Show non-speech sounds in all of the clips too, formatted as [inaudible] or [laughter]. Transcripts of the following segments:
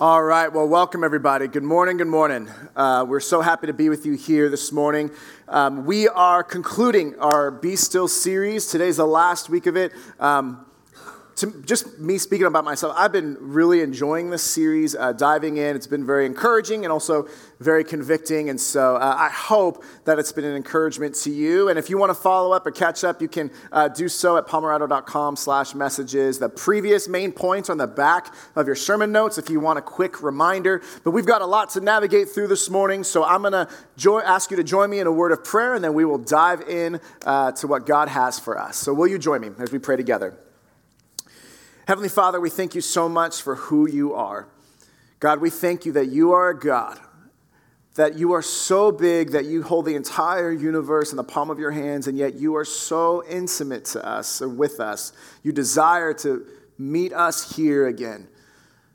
All right, well, welcome everybody. Good morning, good morning. Uh, we're so happy to be with you here this morning. Um, we are concluding our Be Still series. Today's the last week of it. Um, to just me speaking about myself, I've been really enjoying this series, uh, diving in. It's been very encouraging and also very convicting. And so uh, I hope that it's been an encouragement to you. And if you want to follow up or catch up, you can uh, do so at palmerado.com slash messages. The previous main points on the back of your sermon notes if you want a quick reminder. But we've got a lot to navigate through this morning. So I'm going to jo- ask you to join me in a word of prayer, and then we will dive in uh, to what God has for us. So will you join me as we pray together? Heavenly Father, we thank you so much for who you are. God, we thank you that you are a God, that you are so big that you hold the entire universe in the palm of your hands, and yet you are so intimate to us or with us. You desire to meet us here again.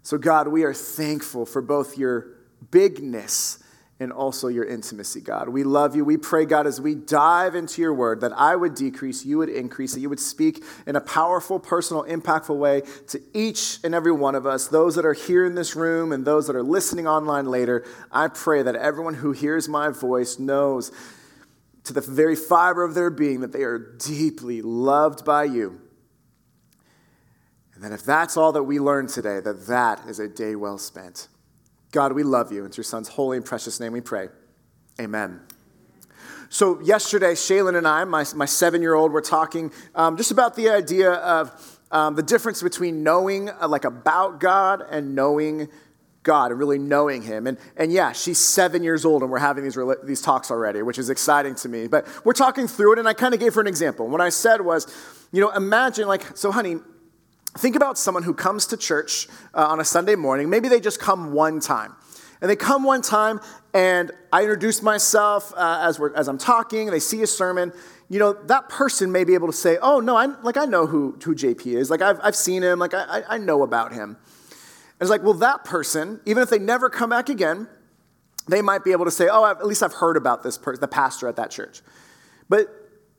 So, God, we are thankful for both your bigness and also your intimacy, God. We love you. We pray, God, as we dive into your word, that I would decrease, you would increase, that you would speak in a powerful, personal, impactful way to each and every one of us, those that are here in this room and those that are listening online later. I pray that everyone who hears my voice knows to the very fiber of their being that they are deeply loved by you. And that if that's all that we learn today, that that is a day well spent. God, we love you. It's your son's holy and precious name we pray. Amen. So, yesterday, Shaylin and I, my, my seven year old, were talking um, just about the idea of um, the difference between knowing uh, like about God and knowing God and really knowing Him. And, and yeah, she's seven years old and we're having these, these talks already, which is exciting to me. But we're talking through it, and I kind of gave her an example. What I said was, you know, imagine, like, so honey, Think about someone who comes to church uh, on a Sunday morning. Maybe they just come one time. And they come one time, and I introduce myself uh, as, as I'm talking, they see a sermon. You know, that person may be able to say, Oh, no, I, like, I know who, who JP is. Like, I've, I've seen him. Like, I, I know about him. And it's like, well, that person, even if they never come back again, they might be able to say, Oh, at least I've heard about this person, the pastor at that church. But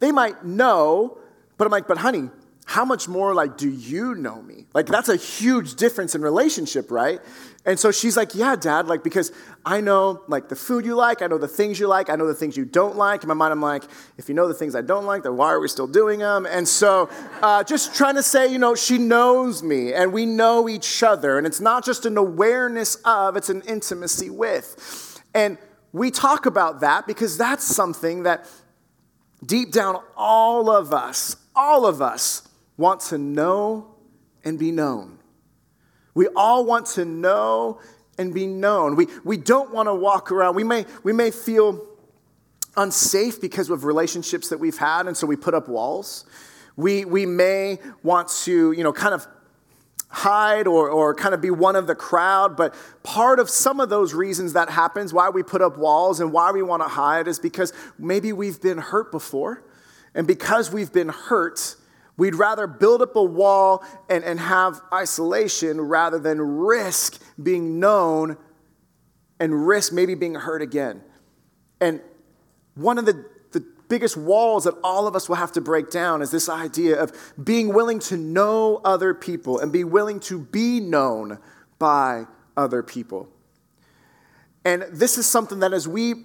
they might know, but I'm like, But honey, how much more like do you know me? Like that's a huge difference in relationship right? And so she's like yeah dad like because i know like the food you like i know the things you like i know the things you don't like. In my mind i'm like if you know the things i don't like then why are we still doing them and so uh, just trying to say you know she knows me and we know each other and it's not just an awareness of it's an intimacy with. And we talk about that because that's something that deep down all of us all of us want to know and be known. We all want to know and be known. We, we don't want to walk around. We may, we may feel unsafe because of relationships that we've had, and so we put up walls. We, we may want to, you know, kind of hide or, or kind of be one of the crowd, but part of some of those reasons that happens, why we put up walls and why we want to hide, is because maybe we've been hurt before. And because we've been hurt, We'd rather build up a wall and, and have isolation rather than risk being known and risk maybe being hurt again. And one of the, the biggest walls that all of us will have to break down is this idea of being willing to know other people and be willing to be known by other people. And this is something that as we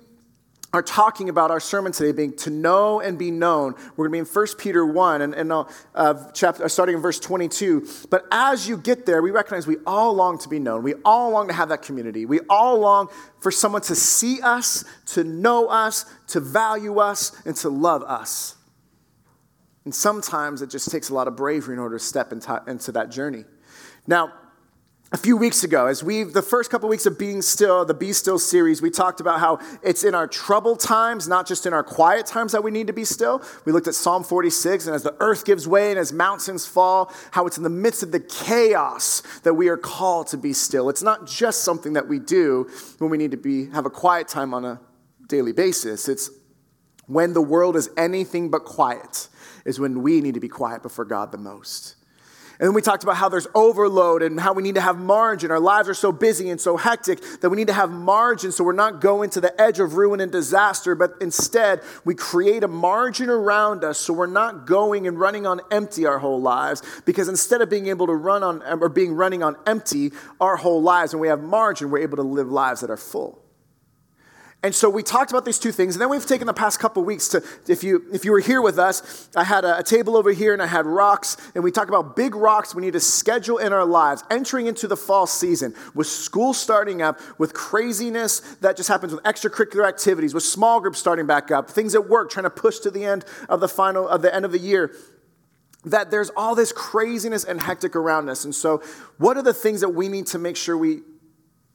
are talking about our sermon today being to know and be known. We're going to be in 1 Peter 1 and, and uh, chapter, uh, starting in verse 22. But as you get there, we recognize we all long to be known. We all long to have that community. We all long for someone to see us, to know us, to value us, and to love us. And sometimes it just takes a lot of bravery in order to step into, into that journey. Now, a few weeks ago, as we the first couple weeks of being still, the Be Still series, we talked about how it's in our troubled times, not just in our quiet times, that we need to be still. We looked at Psalm 46, and as the earth gives way and as mountains fall, how it's in the midst of the chaos that we are called to be still. It's not just something that we do when we need to be have a quiet time on a daily basis. It's when the world is anything but quiet, is when we need to be quiet before God the most. And then we talked about how there's overload and how we need to have margin. Our lives are so busy and so hectic that we need to have margin so we're not going to the edge of ruin and disaster, but instead we create a margin around us so we're not going and running on empty our whole lives. Because instead of being able to run on or being running on empty our whole lives, when we have margin, we're able to live lives that are full. And so we talked about these two things, and then we've taken the past couple weeks to, if you, if you were here with us, I had a, a, table over here and I had rocks, and we talked about big rocks we need to schedule in our lives, entering into the fall season, with school starting up, with craziness that just happens with extracurricular activities, with small groups starting back up, things at work trying to push to the end of the final, of the end of the year that there's all this craziness and hectic around us. And so, what are the things that we need to make sure we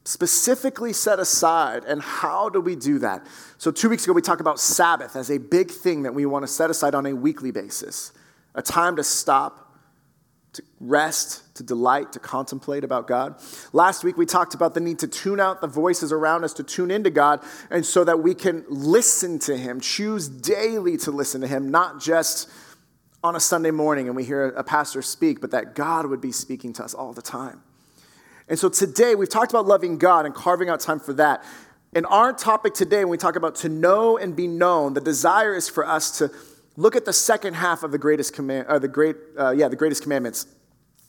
specifically set aside, and how do we do that? So, two weeks ago, we talked about Sabbath as a big thing that we want to set aside on a weekly basis a time to stop, to rest, to delight, to contemplate about God. Last week, we talked about the need to tune out the voices around us, to tune into God, and so that we can listen to Him, choose daily to listen to Him, not just on a Sunday morning and we hear a pastor speak, but that God would be speaking to us all the time. And so today we've talked about loving God and carving out time for that. In our topic today, when we talk about to know and be known, the desire is for us to look at the second half of the greatest command, or the great, uh, yeah, the greatest commandments.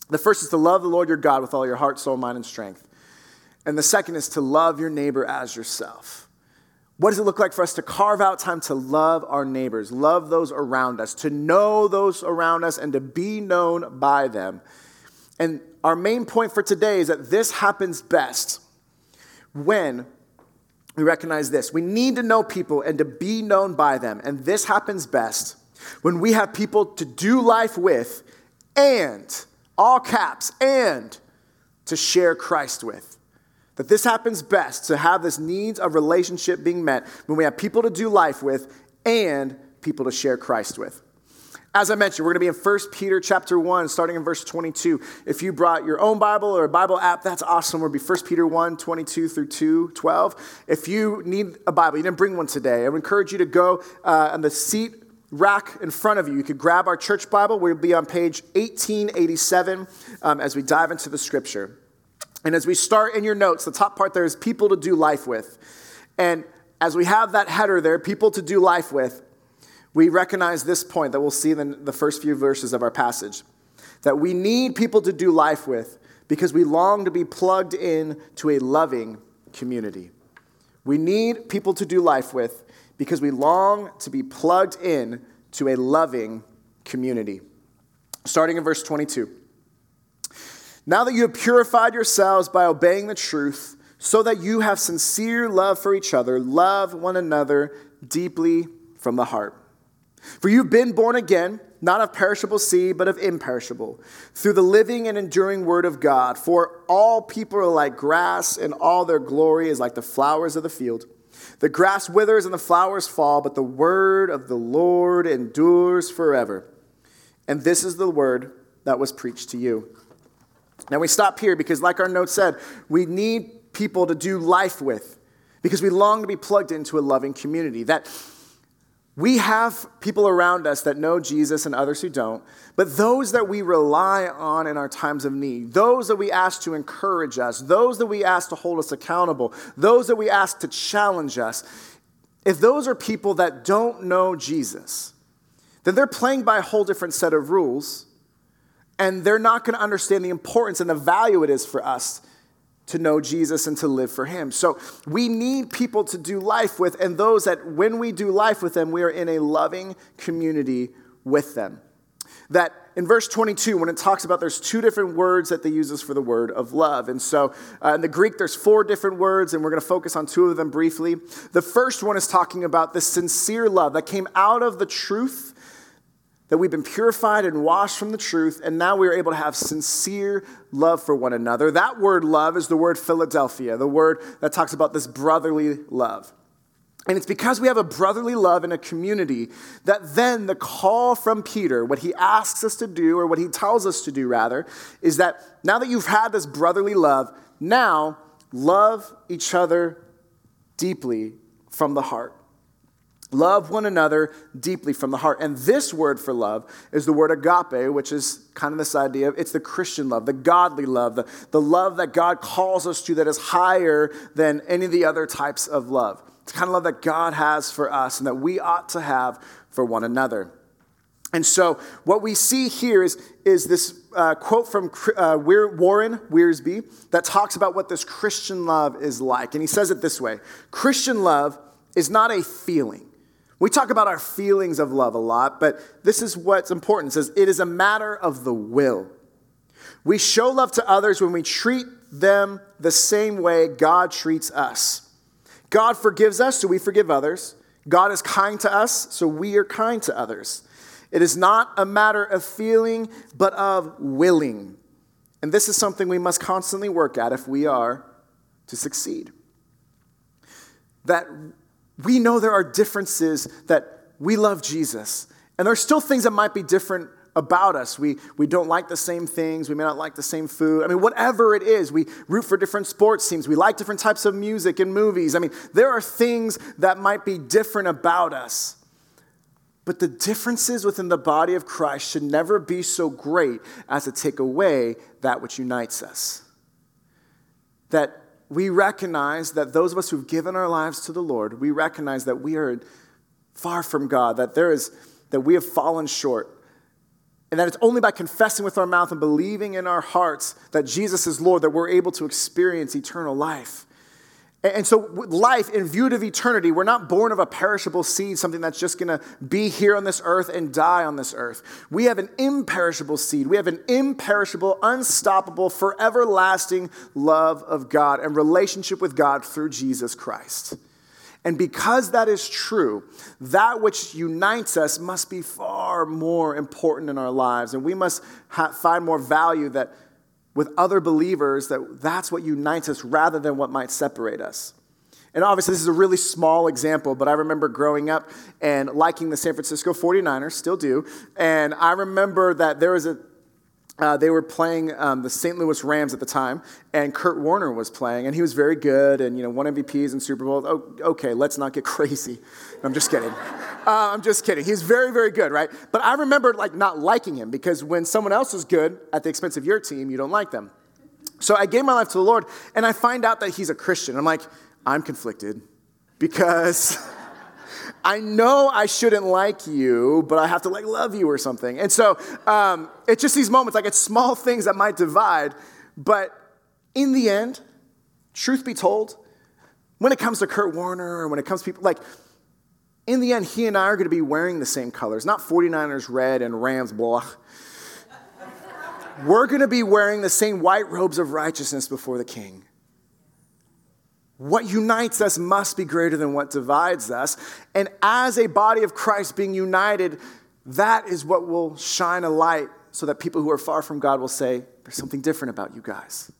The first is to love the Lord your God with all your heart, soul, mind, and strength. And the second is to love your neighbor as yourself. What does it look like for us to carve out time to love our neighbors, love those around us, to know those around us, and to be known by them? And our main point for today is that this happens best when we recognize this. We need to know people and to be known by them. And this happens best when we have people to do life with and, all caps, and to share Christ with. That this happens best to have this needs of relationship being met when we have people to do life with and people to share Christ with. As I mentioned, we're going to be in 1 Peter chapter 1, starting in verse 22. If you brought your own Bible or a Bible app, that's awesome. We'll be 1 Peter 1, 22 through 2, 12. If you need a Bible, you didn't bring one today, I would encourage you to go uh, on the seat rack in front of you. You could grab our church Bible. We'll be on page 1887 um, as we dive into the scripture. And as we start in your notes, the top part there is people to do life with. And as we have that header there, people to do life with, we recognize this point that we'll see in the first few verses of our passage that we need people to do life with because we long to be plugged in to a loving community. We need people to do life with because we long to be plugged in to a loving community. Starting in verse 22. Now that you have purified yourselves by obeying the truth, so that you have sincere love for each other, love one another deeply from the heart. For you've been born again, not of perishable seed, but of imperishable, through the living and enduring word of God. For all people are like grass, and all their glory is like the flowers of the field. The grass withers and the flowers fall, but the word of the Lord endures forever. And this is the word that was preached to you. Now we stop here because, like our note said, we need people to do life with because we long to be plugged into a loving community. That we have people around us that know Jesus and others who don't, but those that we rely on in our times of need, those that we ask to encourage us, those that we ask to hold us accountable, those that we ask to challenge us, if those are people that don't know Jesus, then they're playing by a whole different set of rules, and they're not going to understand the importance and the value it is for us to know Jesus and to live for Him. So we need people to do life with, and those that when we do life with them, we are in a loving community with them. That in verse 22, when it talks about there's two different words that they uses for the word of love. And so uh, in the Greek, there's four different words, and we're going to focus on two of them briefly. The first one is talking about the sincere love that came out of the truth that we've been purified and washed from the truth, and now we are able to have sincere love for one another. That word love is the word Philadelphia, the word that talks about this brotherly love. And it's because we have a brotherly love in a community that then the call from Peter, what he asks us to do, or what he tells us to do rather, is that now that you've had this brotherly love, now love each other deeply from the heart. Love one another deeply from the heart. And this word for love is the word agape, which is kind of this idea of it's the Christian love, the godly love, the, the love that God calls us to that is higher than any of the other types of love. It's kind of love that God has for us and that we ought to have for one another. And so, what we see here is, is this uh, quote from uh, Warren Wiersbe that talks about what this Christian love is like. And he says it this way Christian love is not a feeling. We talk about our feelings of love a lot, but this is what's important. It says, it is a matter of the will. We show love to others when we treat them the same way God treats us. God forgives us, so we forgive others. God is kind to us, so we are kind to others. It is not a matter of feeling, but of willing. And this is something we must constantly work at if we are to succeed. That we know there are differences that we love Jesus. And there's still things that might be different about us. We, we don't like the same things. We may not like the same food. I mean, whatever it is, we root for different sports teams. We like different types of music and movies. I mean, there are things that might be different about us. But the differences within the body of Christ should never be so great as to take away that which unites us. That we recognize that those of us who've given our lives to the Lord, we recognize that we are far from God, that there is that we have fallen short. And that it's only by confessing with our mouth and believing in our hearts that Jesus is Lord that we're able to experience eternal life. And so, life in view of eternity, we're not born of a perishable seed, something that's just going to be here on this earth and die on this earth. We have an imperishable seed. We have an imperishable, unstoppable, forever lasting love of God and relationship with God through Jesus Christ. And because that is true, that which unites us must be far more important in our lives. And we must ha- find more value that with other believers that that's what unites us rather than what might separate us. And obviously, this is a really small example, but I remember growing up and liking the San Francisco 49ers, still do. And I remember that there was a, uh, they were playing um, the St. Louis Rams at the time, and Kurt Warner was playing, and he was very good, and you know, won MVPs and Super Bowls. Oh, okay, let's not get crazy. I'm just kidding. [laughs] Uh, I'm just kidding. He's very, very good, right? But I remember like not liking him because when someone else is good at the expense of your team, you don't like them. So I gave my life to the Lord, and I find out that he's a Christian. I'm like, I'm conflicted because. [laughs] I know I shouldn't like you, but I have to like love you or something. And so um, it's just these moments, like it's small [laughs] things that might divide, but in the end, truth be told, when it comes to Kurt Warner or when it comes to people, like in the end, he and I are going to be wearing the same colors, not 49ers red and Rams blah. We're going to be wearing the same white robes of righteousness before the king. What unites us must be greater than what divides us. And as a body of Christ being united, that is what will shine a light so that people who are far from God will say, There's something different about you guys.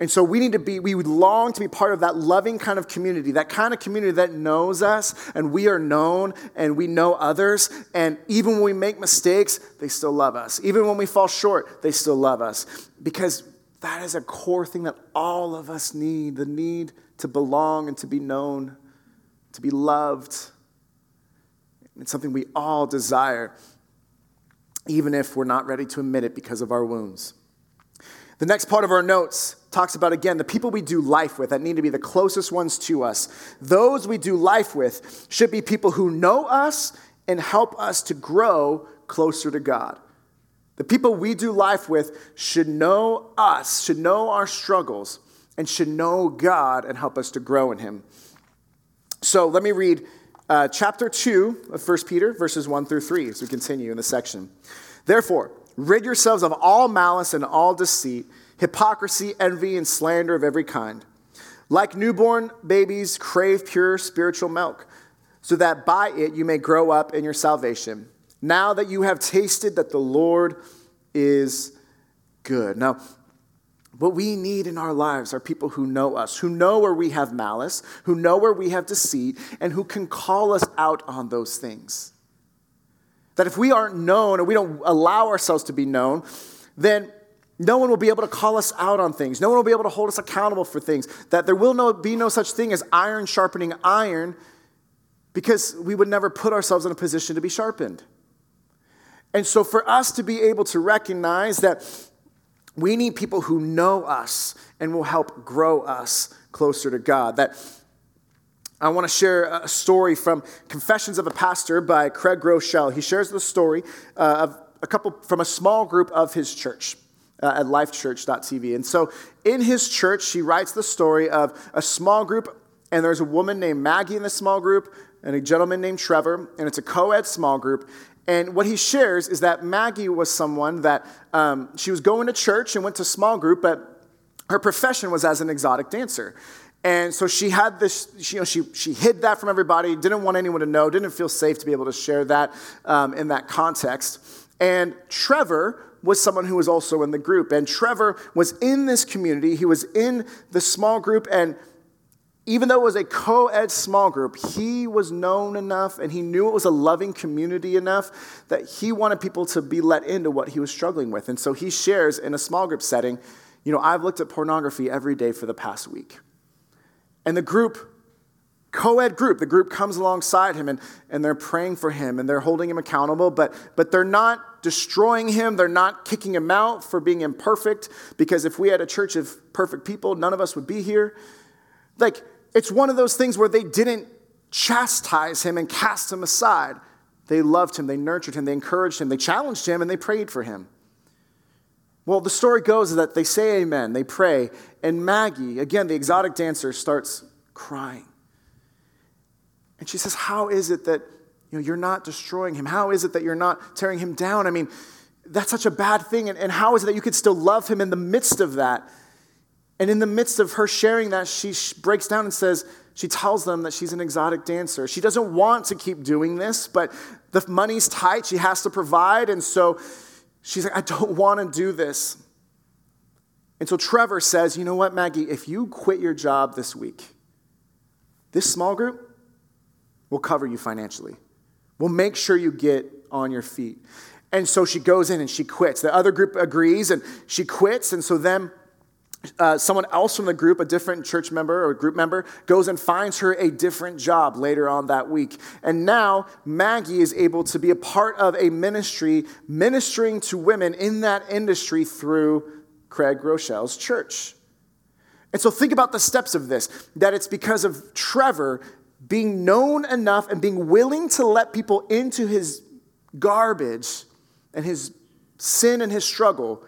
And so we need to be, we would long to be part of that loving kind of community, that kind of community that knows us and we are known and we know others. And even when we make mistakes, they still love us. Even when we fall short, they still love us. Because that is a core thing that all of us need the need to belong and to be known, to be loved. It's something we all desire, even if we're not ready to admit it because of our wounds. The next part of our notes talks about, again, the people we do life with that need to be the closest ones to us. Those we do life with should be people who know us and help us to grow closer to God. The people we do life with should know us, should know our struggles, and should know God and help us to grow in Him. So let me read uh, chapter 2 of 1 Peter, verses 1 through 3, as we continue in the section. Therefore, rid yourselves of all malice and all deceit, hypocrisy, envy, and slander of every kind. Like newborn babies, crave pure spiritual milk, so that by it you may grow up in your salvation now that you have tasted that the Lord is good. Now, what we need in our lives are people who know us, who know where we have malice, who know where we have deceit, and who can call us out on those things. That if we aren't known or we don't allow ourselves to be known, then no one will be able to call us out on things. No one will be able to hold us accountable for things. That there will no, be no such thing as iron sharpening iron because we would never put ourselves in a position to be sharpened. And so, for us to be able to recognize that we need people who know us and will help grow us closer to God, that I want to share a story from Confessions of a Pastor by Craig Groeschel. He shares the story uh, of a couple from a small group of his church uh, at lifechurch.tv. And so in his church, he writes the story of a small group, and there's a woman named Maggie in the small group, and a gentleman named Trevor, and it's a co ed small group. And what he shares is that Maggie was someone that um, she was going to church and went to small group, but her profession was as an exotic dancer. And so she had this, she, you know, she, she hid that from everybody, didn't want anyone to know, didn't feel safe to be able to share that um, in that context. And Trevor was someone who was also in the group. And Trevor was in this community, he was in the small group, and even though it was a co ed small group, he was known enough and he knew it was a loving community enough that he wanted people to be let into what he was struggling with. And so he shares in a small group setting, you know, I've looked at pornography every day for the past week. And the group, co ed group, the group comes alongside him and, and they're praying for him and they're holding him accountable, but, but they're not destroying him. They're not kicking him out for being imperfect, because if we had a church of perfect people, none of us would be here. Like, it's one of those things where they didn't chastise him and cast him aside. They loved him, they nurtured him, they encouraged him, they challenged him, and they prayed for him. Well, the story goes that they say amen, they pray, and Maggie, again, the exotic dancer, starts crying. And she says, How is it that you know, you're not destroying him? How is it that you're not tearing him down? I mean, that's such a bad thing. And, and how is it that you could still love him in the midst of that? And in the midst of her sharing that, she breaks down and says, she tells them that she's an exotic dancer. She doesn't want to keep doing this, but the money's tight. She has to provide. And so She's like, I don't [laughs] want to do this. And so Trevor says, You know what, Maggie, if you quit your job this week, this small group will cover you financially. We'll make sure you get on your feet. And so she goes in and she quits. The other group agrees and she quits. And so then uh, someone else from the group, a different church member or group member, goes and finds her a different job later on that week. And now Maggie is able to be a part of a ministry ministering to women in that industry through Craig Groeschel's church. And so think about the steps of this that it's because of Trevor being known enough and being willing to let people into his garbage and his sin and his struggle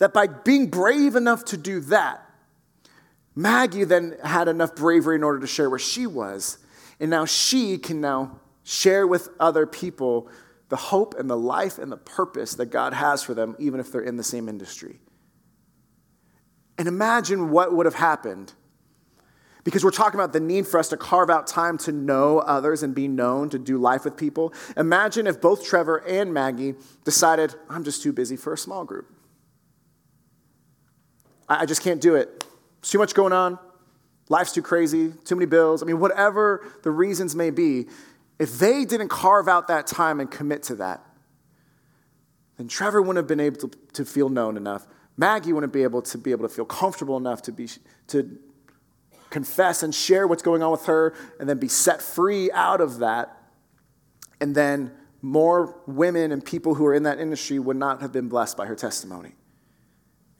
that by being brave enough to do that, Maggie then had enough bravery in order to share where she was. And now she can now share with other people the hope and the life and the purpose that God has for them, even if they're in the same industry. And imagine what would have happened. Because we're talking about the need for us to carve out time to know others and be known, to do life with people. Imagine if both Trevor and Maggie decided, I'm just too busy for a small group. I, just can't do it. There's too much going on. Life's too crazy, too many bills. I mean, whatever the reasons may be, if they didn't carve out that time and commit to that, then Trevor wouldn't have been able to, to feel known enough. Maggie wouldn't be able to be able to feel comfortable enough to be to confess and share what's going on with her and then be set free out of that. And then more women and people who are in that industry would not have been blessed by her testimony.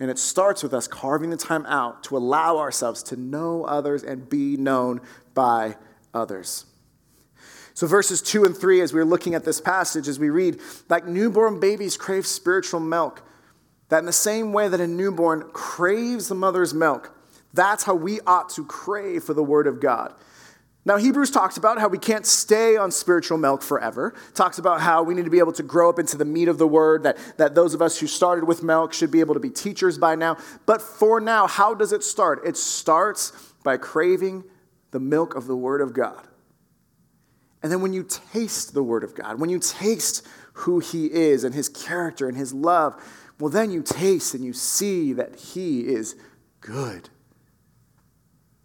And it starts with us carving the time out to allow ourselves to know others and be known by others. So, verses 2 and 3, as we're looking at this passage, as we read, like newborn babies crave spiritual milk, that in the same way that a newborn craves the mother's milk, that's how we ought to crave for the word of God. Now, Hebrews talks about how we can't stay on spiritual milk forever. Talks about how we need to be able to grow up into the meat of the word, that, that those of us who started with milk should be able to be teachers by now. But for now, how does it start? It starts by craving the milk of the word of God. And then when you taste the word of God, when you taste who he is and his character and his love, well, then you taste and you see that he is good.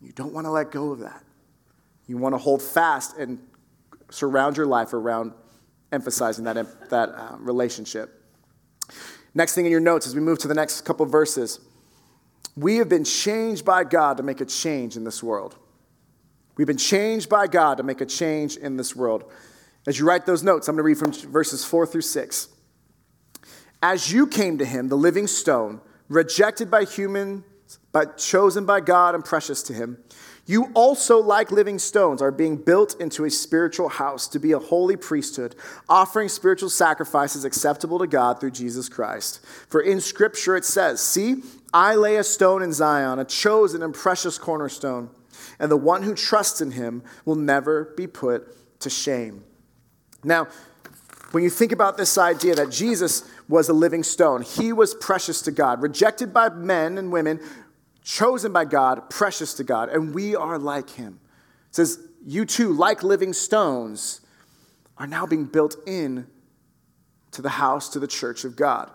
You don't want to let go of that. You want to hold fast and surround your life around emphasizing that, that uh, relationship. Next thing in your notes as we move to the next couple verses, we have been changed by God to make a change in this world. We've been changed by God to make a change in this world. As you write those notes, I'm going to read from verses 4 through 6. As you came to him, the living stone, rejected by humans, but chosen by God and precious to him, you also, like living stones, are being built into a spiritual house to be a holy priesthood, offering spiritual sacrifices acceptable to God through Jesus Christ. For in Scripture it says, See, I lay a stone in Zion, a chosen and precious cornerstone, and the one who trusts in him will never be put to shame. Now, when you think about this idea that Jesus was a living stone, he was precious to God, rejected by men and women chosen by God, precious to God, and we are like him. It says, You too, like living stones, are now being built in to the house, to the church of God.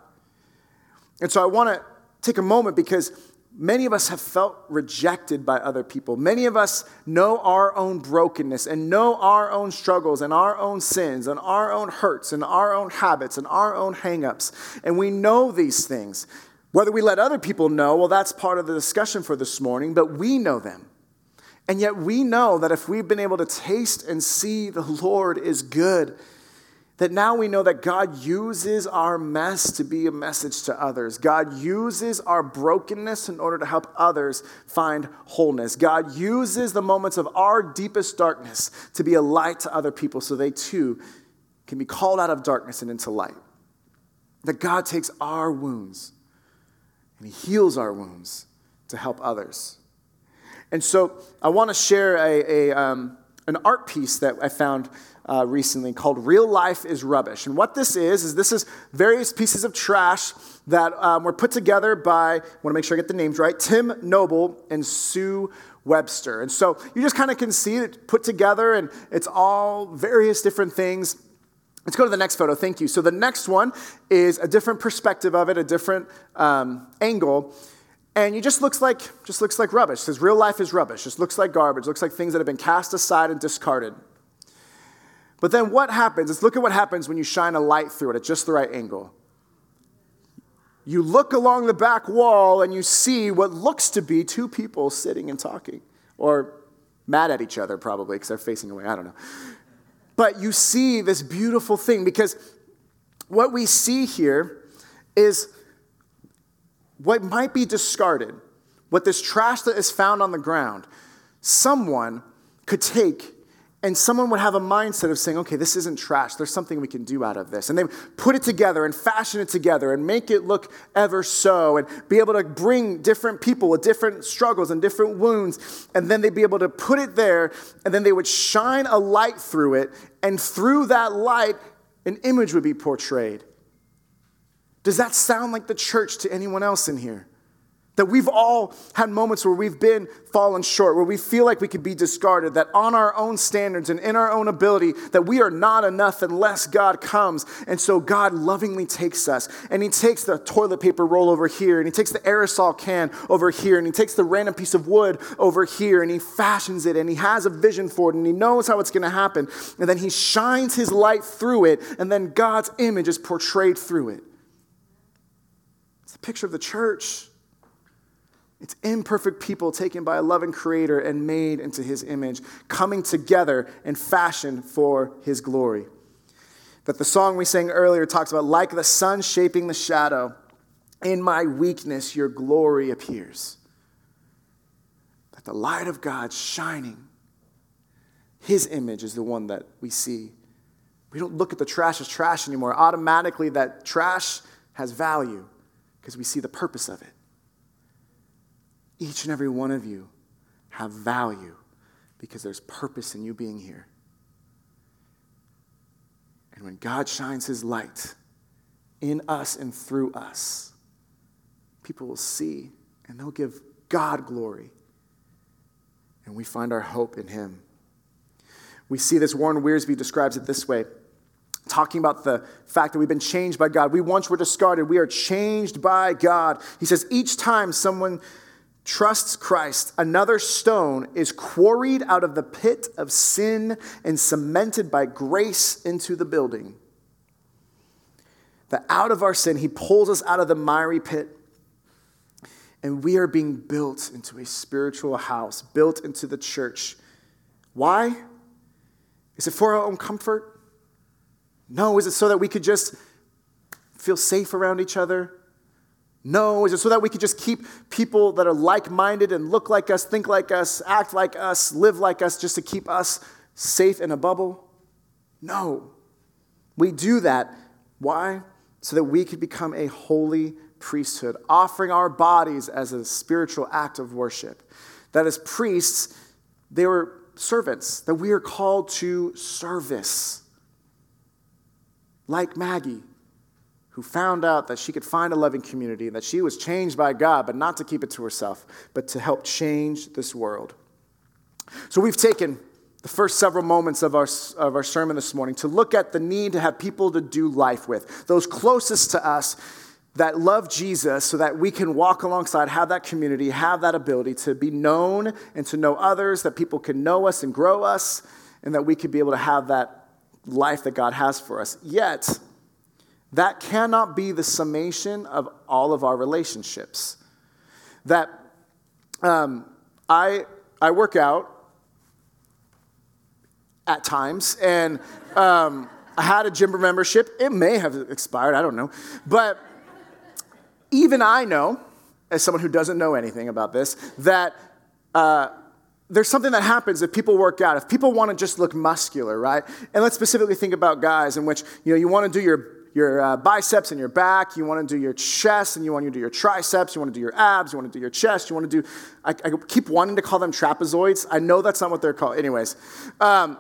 And so I want to take a moment because many of us have felt rejected by other people. Many of us know our own brokenness and know our own struggles and our own sins and our own hurts and our own habits and our own hangups. And we know these things. Whether we let other people know, well, that's part of the discussion for this morning, but we know them. And yet we know that if we've been able to taste and see the Lord is good, that now we know that God uses our mess to be a message to others. God uses our brokenness in order to help others find wholeness. God uses the moments of our deepest darkness to be a light to other people so they too can be called out of darkness and into light. That God takes our wounds and He heals our wounds to help others. And so I want to share a, a um, an art piece that I found uh, recently called Real Life is Rubbish. And what this is, is this is various pieces of trash that um, were put together by, I want to make sure I get the names right, Tim Noble and Sue Webster. And so you just kind of can see it put together, and it's all various different things Let's go to the next photo. Thank you. So the next one is a different perspective of it, a different um, angle. And it just looks like just looks like rubbish. It says real life is rubbish. Just looks like garbage. Looks like things that have been cast aside and discarded. But then what happens? Let's look at what happens when you shine a light through it at just the right angle. You look along the back wall and you see what looks to be two people sitting and talking, or mad at each other probably because they're facing away. I don't know. But you see this beautiful thing because what we see here is what might be discarded, what this trash that is found on the ground, someone could take and someone would have a mindset of saying, okay, this isn't trash. There's something we can do out of this. And they put it together and fashion it together and make it look ever so and be able to bring different people with different struggles and different wounds. And then they'd be able to put it there and then they would shine a light through it. And through that light, an image would be portrayed. Does that sound like the church to anyone else in here? That we've all had moments where we've been fallen short, where we feel like we could be discarded, that on our own standards and in our own ability, that we are not enough unless God comes. And so God lovingly takes us, and He takes the toilet paper roll over here, and He takes the aerosol can over here, and He takes the random piece of wood over here, and He fashions it, and He has a vision for it, and He knows how it's going to happen. And then He shines His light through it, and then God's image is portrayed through it. It's a picture of the church. It's imperfect people taken by a loving creator and made into his image, coming together and fashioned for his glory. That the song we sang earlier talks about, like the sun shaping the shadow, in my weakness your glory appears. That the light of God shining, his image is the one that we see. We don't look at the trash as trash anymore. Automatically, that trash has value because we see the purpose of it each and every one of you have value because there's purpose in you being here. And when God shines his light in us and through us, people will see and they'll give God glory. And we find our hope in him. We see this, Warren Wiersbe describes it this way talking about the fact that we've been changed by God. We once were discarded, we are changed by God. He says, each time someone trusts Christ, another stone is quarried out of the pit of sin and cemented by grace into the building. That out of our sin, he pulls us out of the miry pit, and we are being built into a spiritual house, built into the church, Why? Is it for our own comfort? No. Is it so that we could just feel safe around each other? No. Is it so that we could just keep people that are like minded and look like us, think like us, act like us, live like us, just to keep us safe in a bubble? No. We do that. Why? So that we could become a holy priesthood, offering our bodies as a spiritual act of worship. That as priests, they were servants, that we are called to service. Like Maggie, who found out that she could find a loving community, that she was changed by God, but not to keep it to herself, but to help change this world. So we've taken the first several moments of our, of our sermon this morning to look at the need to have people to do life with, those closest to us that love Jesus so that we can walk alongside, have that community, have that ability to be known and to know others, that people can know us and grow us, and that we could be able to have that life that God has for us. Yet, that cannot be the summation of all of our relationships. That um, I, I work out at times, and um, I had a gym membership. It may have expired, I don't know. But even I know, as someone who doesn't know anything about this, that uh, there's something that happens if people work out. If people want to just look muscular, right? And let's specifically think about guys in which you know you want to do your your uh, biceps and your back. You want to do your chest and you want to do your triceps. You want to do your abs. You want to do your chest. You want to do. I, I keep wanting to call them trapezoids. I know that's not what they're called. Anyways, um,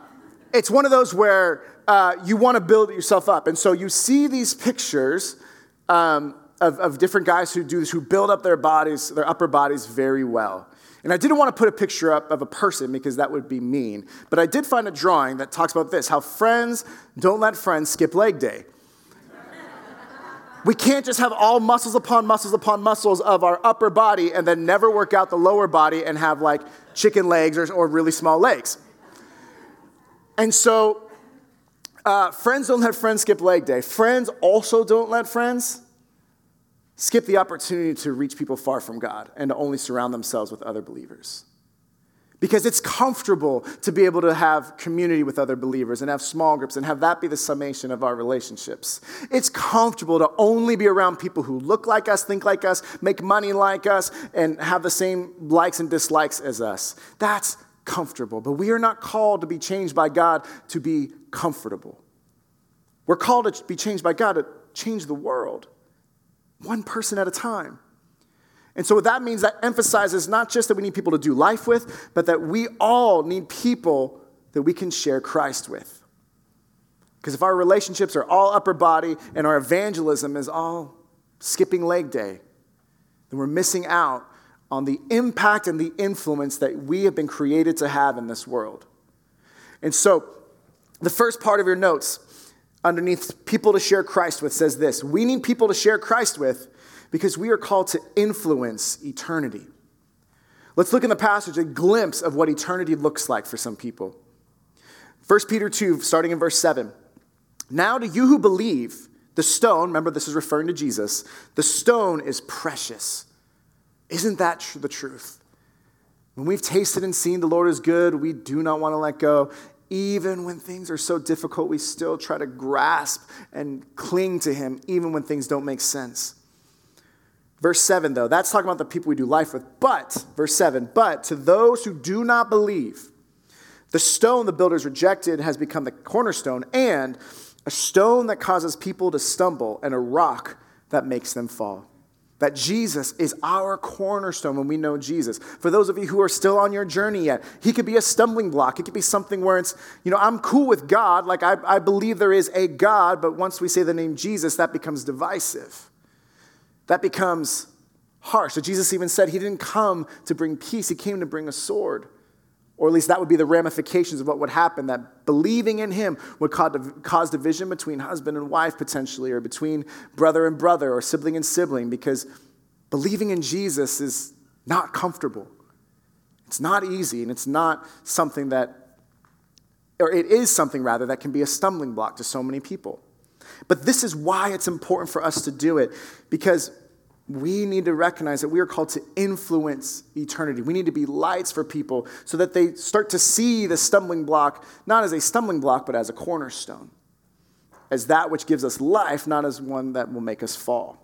it's one of those where uh, you want to build yourself up, and so you see these pictures. Um, of, of different guys who do this, who build up their bodies, their upper bodies very well. And I didn't want to put a picture up of a person because that would be mean. But I did find a drawing that talks about this how friends don't let friends skip leg day. We can't just have all muscles upon muscles upon muscles of our upper body and then never work out the lower body and have like chicken legs or, or really small legs. And so, uh, friends don't let friends skip leg day. Friends also don't let friends skip the opportunity to reach people far from God and to only surround themselves with other believers. Because it's comfortable to be able to have community with other believers and have small groups and have that be the summation of our relationships. It's comfortable to only be around people who look like us, think like us, make money like us, and have the same likes and dislikes as us. That's comfortable. But we are not called to be changed by God to be comfortable. We're called to be changed by God to change the world one person at a time. And so, what that means, that emphasizes not just that we need people to do life with, but that we all need people that we can share Christ with. Because if our relationships are all upper body and our evangelism is all skipping leg day, then we're missing out on the impact and the influence that we have been created to have in this world. And so, the first part of your notes underneath people to share Christ with says this We need people to share Christ with because we are called to influence eternity. Let's look in the passage a glimpse of what eternity looks like for some people. 1 Peter 2, starting in verse 7. Now, to you who believe, the stone, remember this is referring to Jesus, the stone is precious. Isn't that the truth? When we've tasted and seen the Lord is good, we do not want to let go even when things are so difficult, we still try to grasp and cling to Him, even when things don't make sense. Verse 7, though, that's talking about the people we do life with. But, verse 7, but to those who do not believe, the stone the builders rejected has become the cornerstone, and a stone that causes people to stumble, and a rock that makes them fall that Jesus is our cornerstone when we know Jesus. For those of you who are still on your journey yet, he could be a stumbling block. It could be something where it's, you know, I'm cool with God, like I, I believe there is a God, but once we say the name Jesus, that becomes divisive. That becomes harsh. So Jesus even said he didn't come to bring peace, he came to bring a sword. Or at least that would be the ramifications of what would happen that believing in him would cause division between husband and wife, potentially, or between brother and brother, or sibling and sibling, because believing in Jesus is not comfortable. It's not easy, and it's not something that, or it is something rather, that can be a stumbling block to so many people. But this is why it's important for us to do it, because we need to recognize that we are called to influence eternity. We need to be lights for people so that they start to see the stumbling block not as a stumbling block, but as a cornerstone, as that which gives us life, not as one that will make us fall.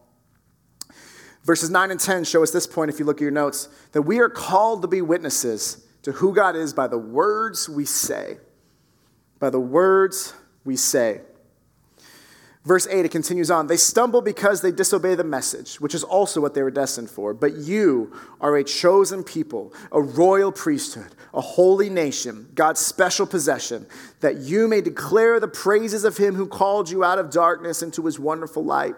Verses 9 and 10 show us this point, if you look at your notes, that we are called to be witnesses to who God is by the words we say. By the words we say. Verse 8, it continues on. They stumble because they disobey the message, which is also what they were destined for. But you are a chosen people, a royal priesthood, a holy nation, God's special possession, that you may declare the praises of him who called you out of darkness into his wonderful light.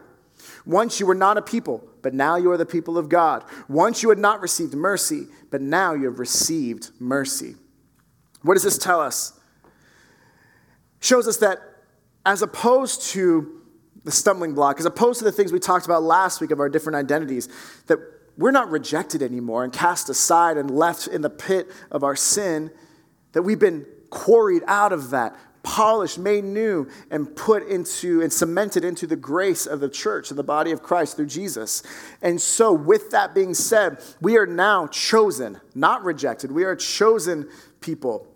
Once you were not a people, but now you are the people of God. Once you had not received mercy, but now you have received mercy. What does this tell us? Shows us that as opposed to the stumbling block, as opposed to the things we talked about last week of our different identities, that we're not rejected anymore and cast aside and left in the pit of our sin, that we've been quarried out of that, polished, made new, and put into and cemented into the grace of the church, of the body of Christ through Jesus. And so, with that being said, we are now chosen, not rejected. We are chosen people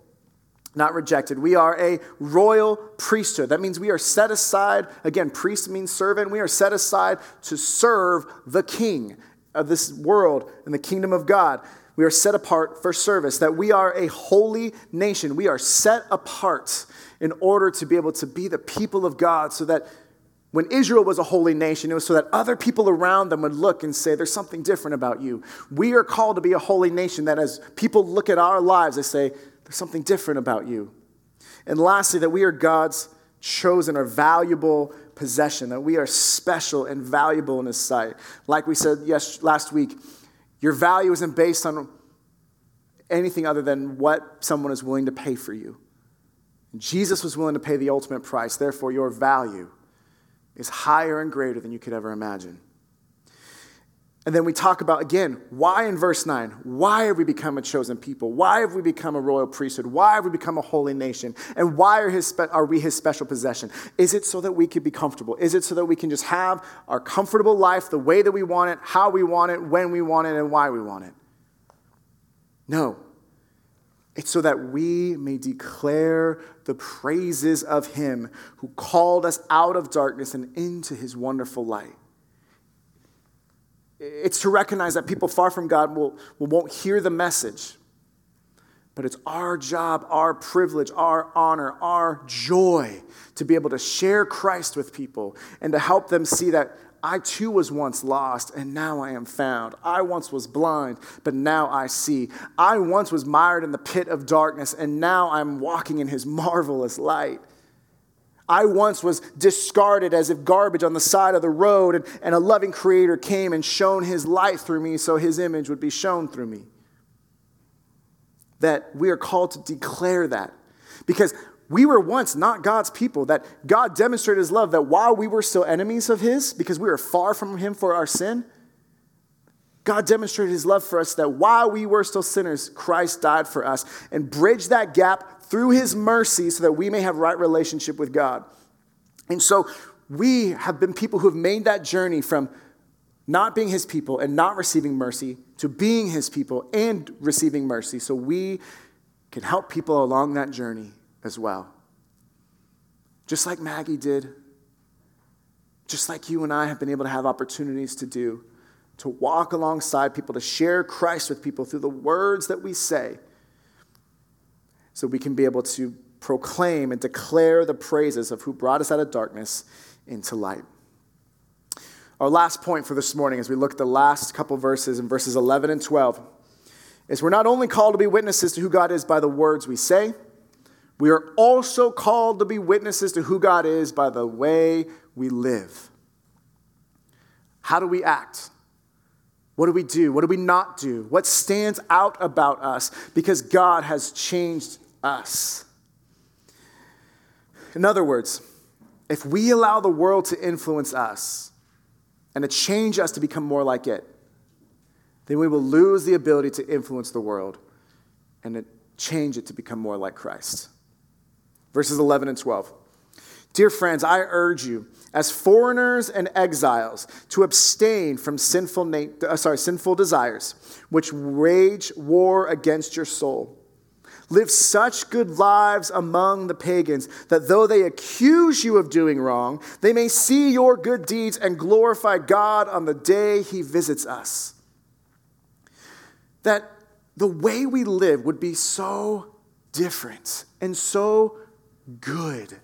not rejected. We are a royal priesthood. That means we are set aside. Again, priest means servant. We are set aside to serve the king of this world and the kingdom of God. We are set apart for service, that we are a holy nation. We are set apart in order to be able to be the people of God so that when Israel was a holy nation, it was so that other people around them would look and say, There's something different about you. We are called to be a holy nation that as people look at our lives, they say, there's something different about you. And lastly, that we are God's chosen or valuable possession, that we are special and valuable in His sight. Like we said yes, last week, your value isn't based on anything other than what someone is willing to pay for you. Jesus was willing to pay the ultimate price, therefore, your value is higher and greater than you could ever imagine. And then we talk about, again, why in verse 9? Why have we become a chosen people? Why have we become a royal priesthood? Why have we become a holy nation? And why are, his, are we his special possession? Is it so that we could be comfortable? Is it so that we can just have our comfortable life the way that we want it, how we want it, when we want it, and why we want it? No. It's so that we may declare the praises of him who called us out of darkness and into his wonderful light. It's to recognize that people far from God will, won't hear the message. But it's our job, our privilege, our honor, our joy to be able to share Christ with people and to help them see that I too was once lost and now I am found. I once was blind, but now I see. I once was mired in the pit of darkness and now I'm walking in his [laughs] marvelous light. I once was discarded as if garbage on the side of the road, and, and a loving creator came and shone his light through me so his image would be shown through me. That we are called to declare that. Because we were once not God's people, that God demonstrated his love, that while we were still enemies of his, because we were far from him for our sin, God demonstrated his love for us that while we were still sinners, Christ died for us and bridged that gap through his mercy so that we may have right relationship with God. And so we have been people who have made that journey from not being his people and not receiving mercy to being his people and receiving mercy so we can help people along that journey as well. Just like Maggie did, just like you and I have been able to have opportunities to do, to walk alongside people, to share Christ with people through the words that we say so we can be able to proclaim and declare the praises of who brought us out of darkness into light. Our last point for this morning, as we look at the last couple verses in verses 11 and 12, is we're not only called to be witnesses to who God is by the words we say, we are also called to be witnesses to who God is by the way we live. How do we act? What do we do? What do we not do? What stands out about us because God has changed us. In other words, if we allow the world to influence us and to change us to become more like it, then we will lose the ability to influence the world and to change it to become more like Christ. Verses 11 and 12. Dear friends, I urge you, as foreigners and exiles, to abstain from sinful, na- uh, sorry, sinful desires, which wage war against your soul. Live such good lives among the pagans that though they accuse you of doing wrong, they may see your good deeds and glorify God on the day he visits us. That the way we live would be so different and so good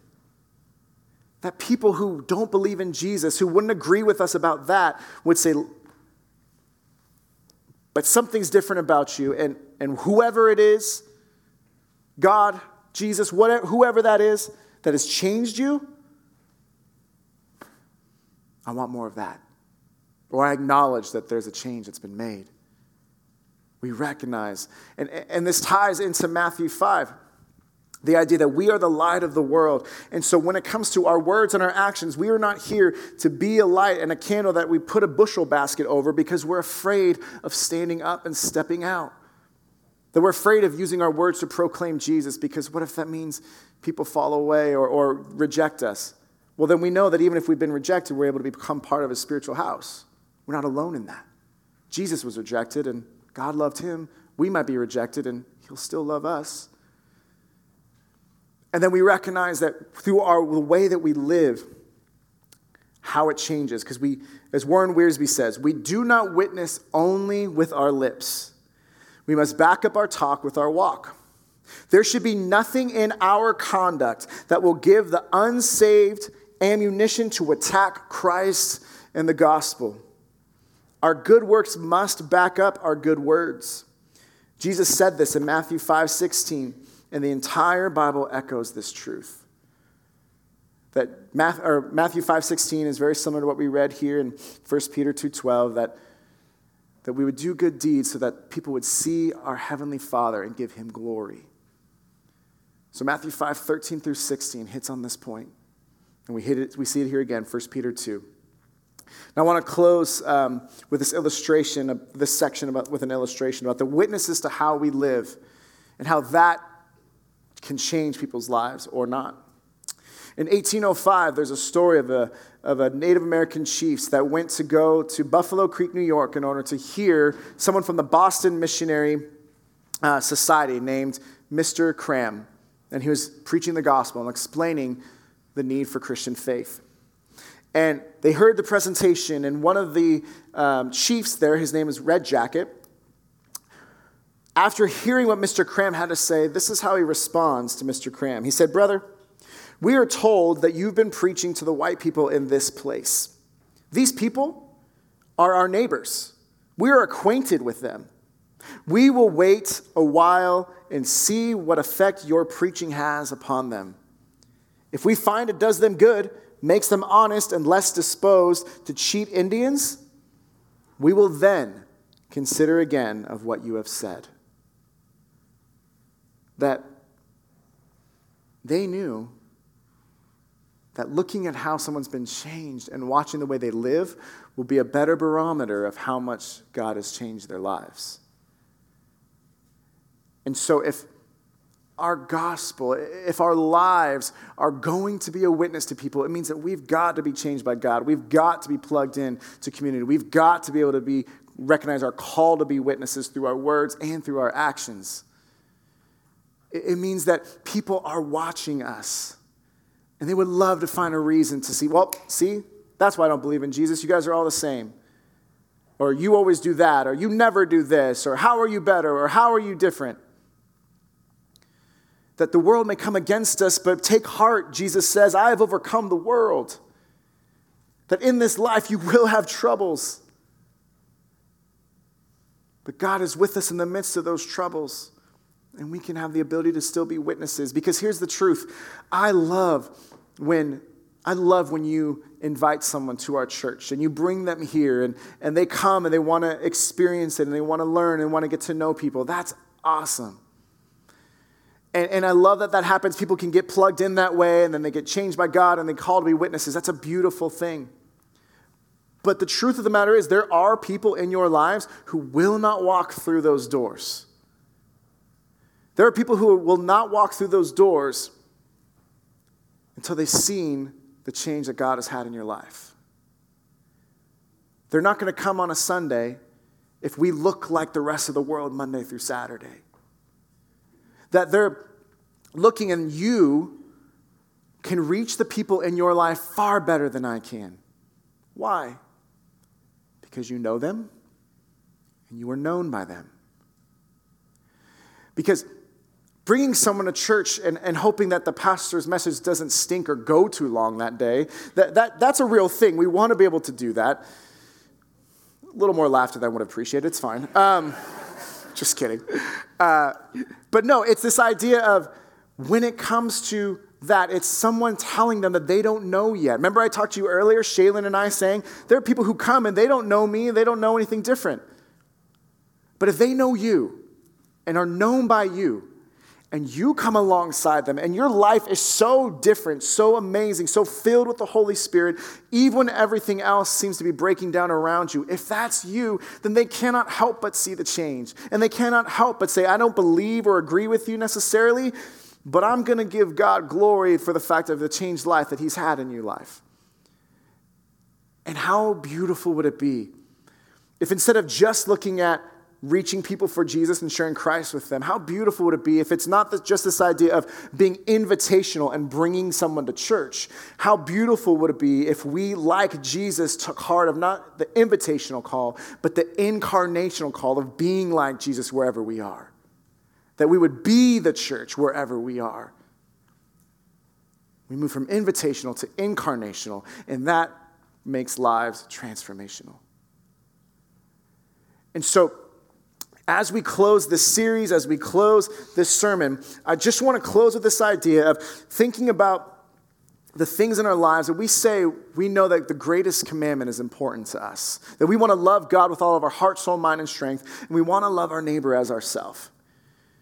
that people who don't believe in Jesus, who wouldn't agree with us about that, would say, but something's different about you. And, and whoever it is, God, Jesus, whatever, whoever that is that has changed you, I want more of that. Or I acknowledge that there's a change that's been made. We recognize. And, and this ties into Matthew 5 the idea that we are the light of the world. And so when it comes to our words and our actions, we are not here to be a light and a candle that we put a bushel basket over because we're afraid of standing up and stepping out. That we're afraid of using our words to proclaim Jesus because what if that means people fall away or, or reject us? Well, then we know that even if we've been rejected, we're able to become part of a spiritual house. We're not alone in that. Jesus was rejected and God loved him. We might be rejected and he'll still love us. And then we recognize that through our, the way that we live, how it changes. Because we, as Warren Wiersbe says, we do not witness only with our lips. We must back up our talk with our walk. There should be nothing in our conduct that will give the unsaved ammunition to attack Christ and the gospel. Our good works must back up our good words. Jesus said this in Matthew 5 16. And the entire Bible echoes this truth. That Matthew 5.16 is very similar to what we read here in 1 Peter 2.12, that, that we would do good deeds so that people would see our Heavenly Father and give Him glory. So Matthew 5, 13 through 16 hits on this point. And we, hit it, we see it here again, 1 Peter 2. Now, I want to close um, with this illustration, of this section about, with an illustration about the witnesses to how we live and how that can change people's lives or not. In 1805, there's a story of a, of a Native American chief that went to go to Buffalo Creek, New York, in order to hear someone from the Boston Missionary uh, Society named Mr. Cram. And he was preaching the gospel and explaining the need for Christian faith. And they heard the presentation, and one of the um, chiefs there, his name is Red Jacket, after hearing what Mr. Cram had to say, this is how he responds to Mr. Cram. He said, Brother, we are told that you've been preaching to the white people in this place. These people are our neighbors. We are acquainted with them. We will wait a while and see what effect your preaching has upon them. If we find it does them good, makes them honest and less disposed to cheat Indians, we will then consider again of what you have said that they knew that looking at how someone's been changed and watching the way they live will be a better barometer of how much God has changed their lives. And so, if our gospel, if our lives are going to be a witness to people, it means that we've got to be changed by God. We've got to be plugged in to community. We've got to be able to be recognize our call to be witnesses through our words and through our actions. It means that people are watching us. And they would love to find a reason to see, well, see, that's why I don't believe in Jesus. You guys are all the same. Or you always do that, or you never do this, or how are you better, or how are you different? That the world may come against us, but take heart, Jesus says, I have overcome the world. That in this life you will have troubles. But God is with us in the midst of those troubles and we can have the ability to still be witnesses. Because here's the truth I love when. I love when you invite someone to our church and you bring them here and, and they come and they want to experience it and they want to learn and want to get to know people. That's awesome. And, and I love that that happens. People can get plugged in that way and then they get changed by God and they call to be witnesses. That's a beautiful thing. But the truth of the matter is, there are people in your lives who will not walk through those doors. There are people who will not walk through those doors until they've seen the change that God has had in your life. They're not going to come on a Sunday if we look like the rest of the world Monday through Saturday. That they're looking and you can reach the people in your life far better than I can. Why? Because you know them and you are known by them. Because bringing someone to church and, and hoping that the pastor's message doesn't stink or go too long that day, that, that, that's a real thing. We want to be able to do that. A little more laughter than I would appreciate. It's fine. Um, just kidding. Uh, but no, it's this idea of when it comes to that, it's someone telling them that they don't know yet. Remember, I talked to you earlier, Shaylin and I saying there are people who come and they don't know me, they don't know anything different. But if they know you and are known by you, and you come alongside them, and your life is so different, so amazing, so filled with the Holy Spirit, even when everything else seems to be breaking down around you. If that's you, then they cannot help but see the change. And they cannot help but say, I don't believe or agree with you necessarily, but I'm going to give God glory for the fact of the changed life that He's had in your life. And how beautiful would it be if instead of just looking at reaching people for Jesus and sharing Christ with them. How beautiful would it be if it's not just this idea of being invitational and bringing someone to church? How beautiful would it be if we, like Jesus, took heart of not the invitational call, but the incarnational call of being like Jesus wherever we are? That we would be the church wherever we are. We move from invitational to incarnational, and that makes lives transformational. And so, as we close this series, as we close this sermon, I just want to close with this idea of thinking about the things in our lives that we say we know that the greatest commandment is important to us. That we want to love God with all of our heart, soul, mind, and strength, and we want to love our neighbor as ourselves.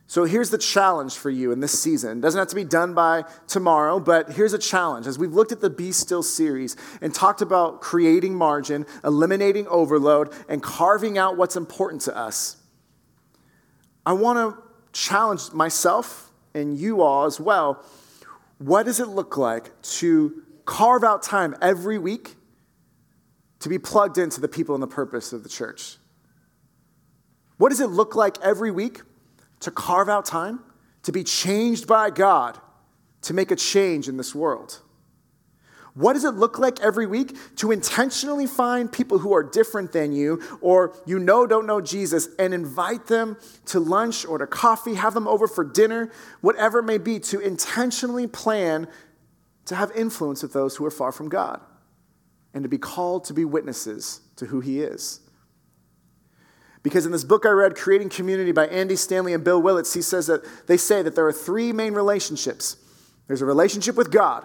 So here's the challenge for you in this season. It doesn't have to be done by tomorrow, but here's a challenge. As we've looked at the Be Still series and talked about creating margin, eliminating overload, and carving out what's important to us, I want to challenge myself and you all as well. What does it look like to carve out time every week to be plugged into the people and the purpose of the church? What does it look like every week to carve out time to be changed by God to make a change in this world? What does it look like every week to intentionally find people who are different than you or you know don't know Jesus and invite them to lunch or to coffee, have them over for dinner, whatever it may be, to intentionally plan to have influence with those who are far from God and to be called to be witnesses to who He is? Because in this book I read, Creating Community by Andy Stanley and Bill Willits, he says that they say that there are three main relationships. There's a relationship with God,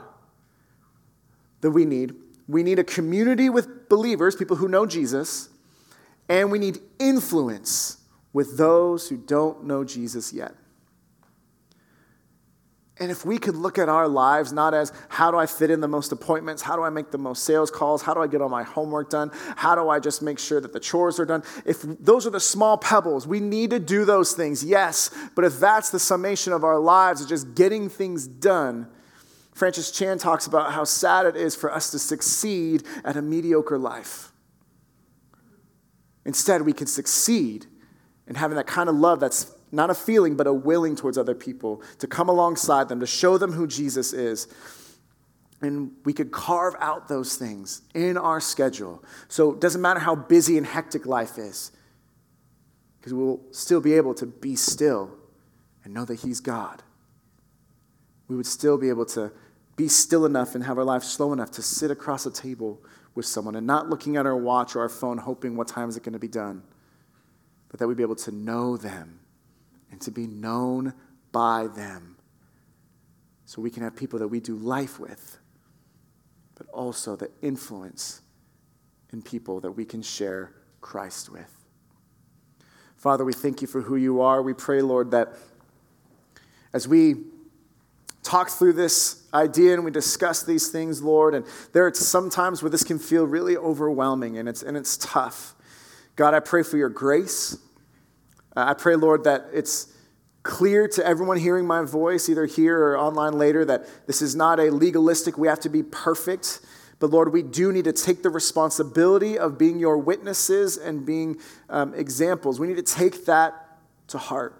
that we need. We need a community with believers, people who know Jesus, and we need influence with those who don't know Jesus yet. And if we could look at our lives not as how do I fit in the most appointments? How do I make the most sales calls? How do I get all my homework done? How do I just make sure that the chores are done? If those are the small pebbles, we need to do those things, yes. But if that's the summation of our lives, of just getting things done, Francis Chan talks about how sad it is for us to succeed at a mediocre life. Instead, we can succeed in having that kind of love that's not a feeling, but a willing towards other people, to come alongside them, to show them who Jesus is. And we could carve out those things in our schedule. So it doesn't matter how busy and hectic life is, because we'll still be able to be still and know that He's God we would still be able to be still enough and have our life slow enough to sit across a table with someone and not looking at our watch or our phone hoping what time is it going to be done, but that we'd be able to know them and to be known by them so we can have people that we do life with, but also the influence in people that we can share Christ with. Father, we thank you for who you are. We pray, Lord, that as we talk through this idea and we discuss these things, Lord. And there are sometimes where this can feel really overwhelming and it's, and it's tough. God, I pray for your grace. Uh, I pray, Lord, that it's clear to everyone hearing my voice, either here or online later, that this is not a legalistic, we have to be perfect. But Lord, we do need to take the responsibility of being your witnesses and being um, examples. We need to take that to heart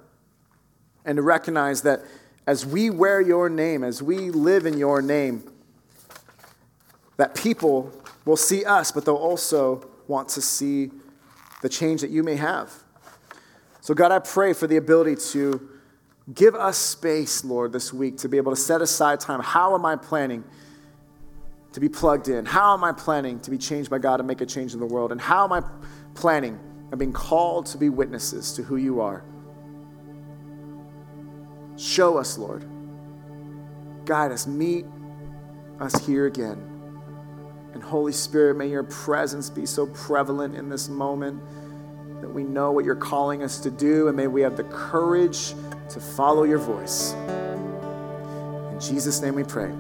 and to recognize that as we wear your name, as we live in your name, that people will see us, but they'll also want to see the change that you may have. So, God, I pray for the ability to give us space, Lord, this week to be able to set aside time. How am I planning to be plugged in? How am I planning to be changed by God and make a change in the world? And how am I planning and being called to be witnesses to who you are? Show us, Lord. Guide us. Meet us here again. And Holy Spirit, may your presence be so prevalent in this moment that we know what you're calling us to do, and may we have the courage to follow your voice. In Jesus' name we pray.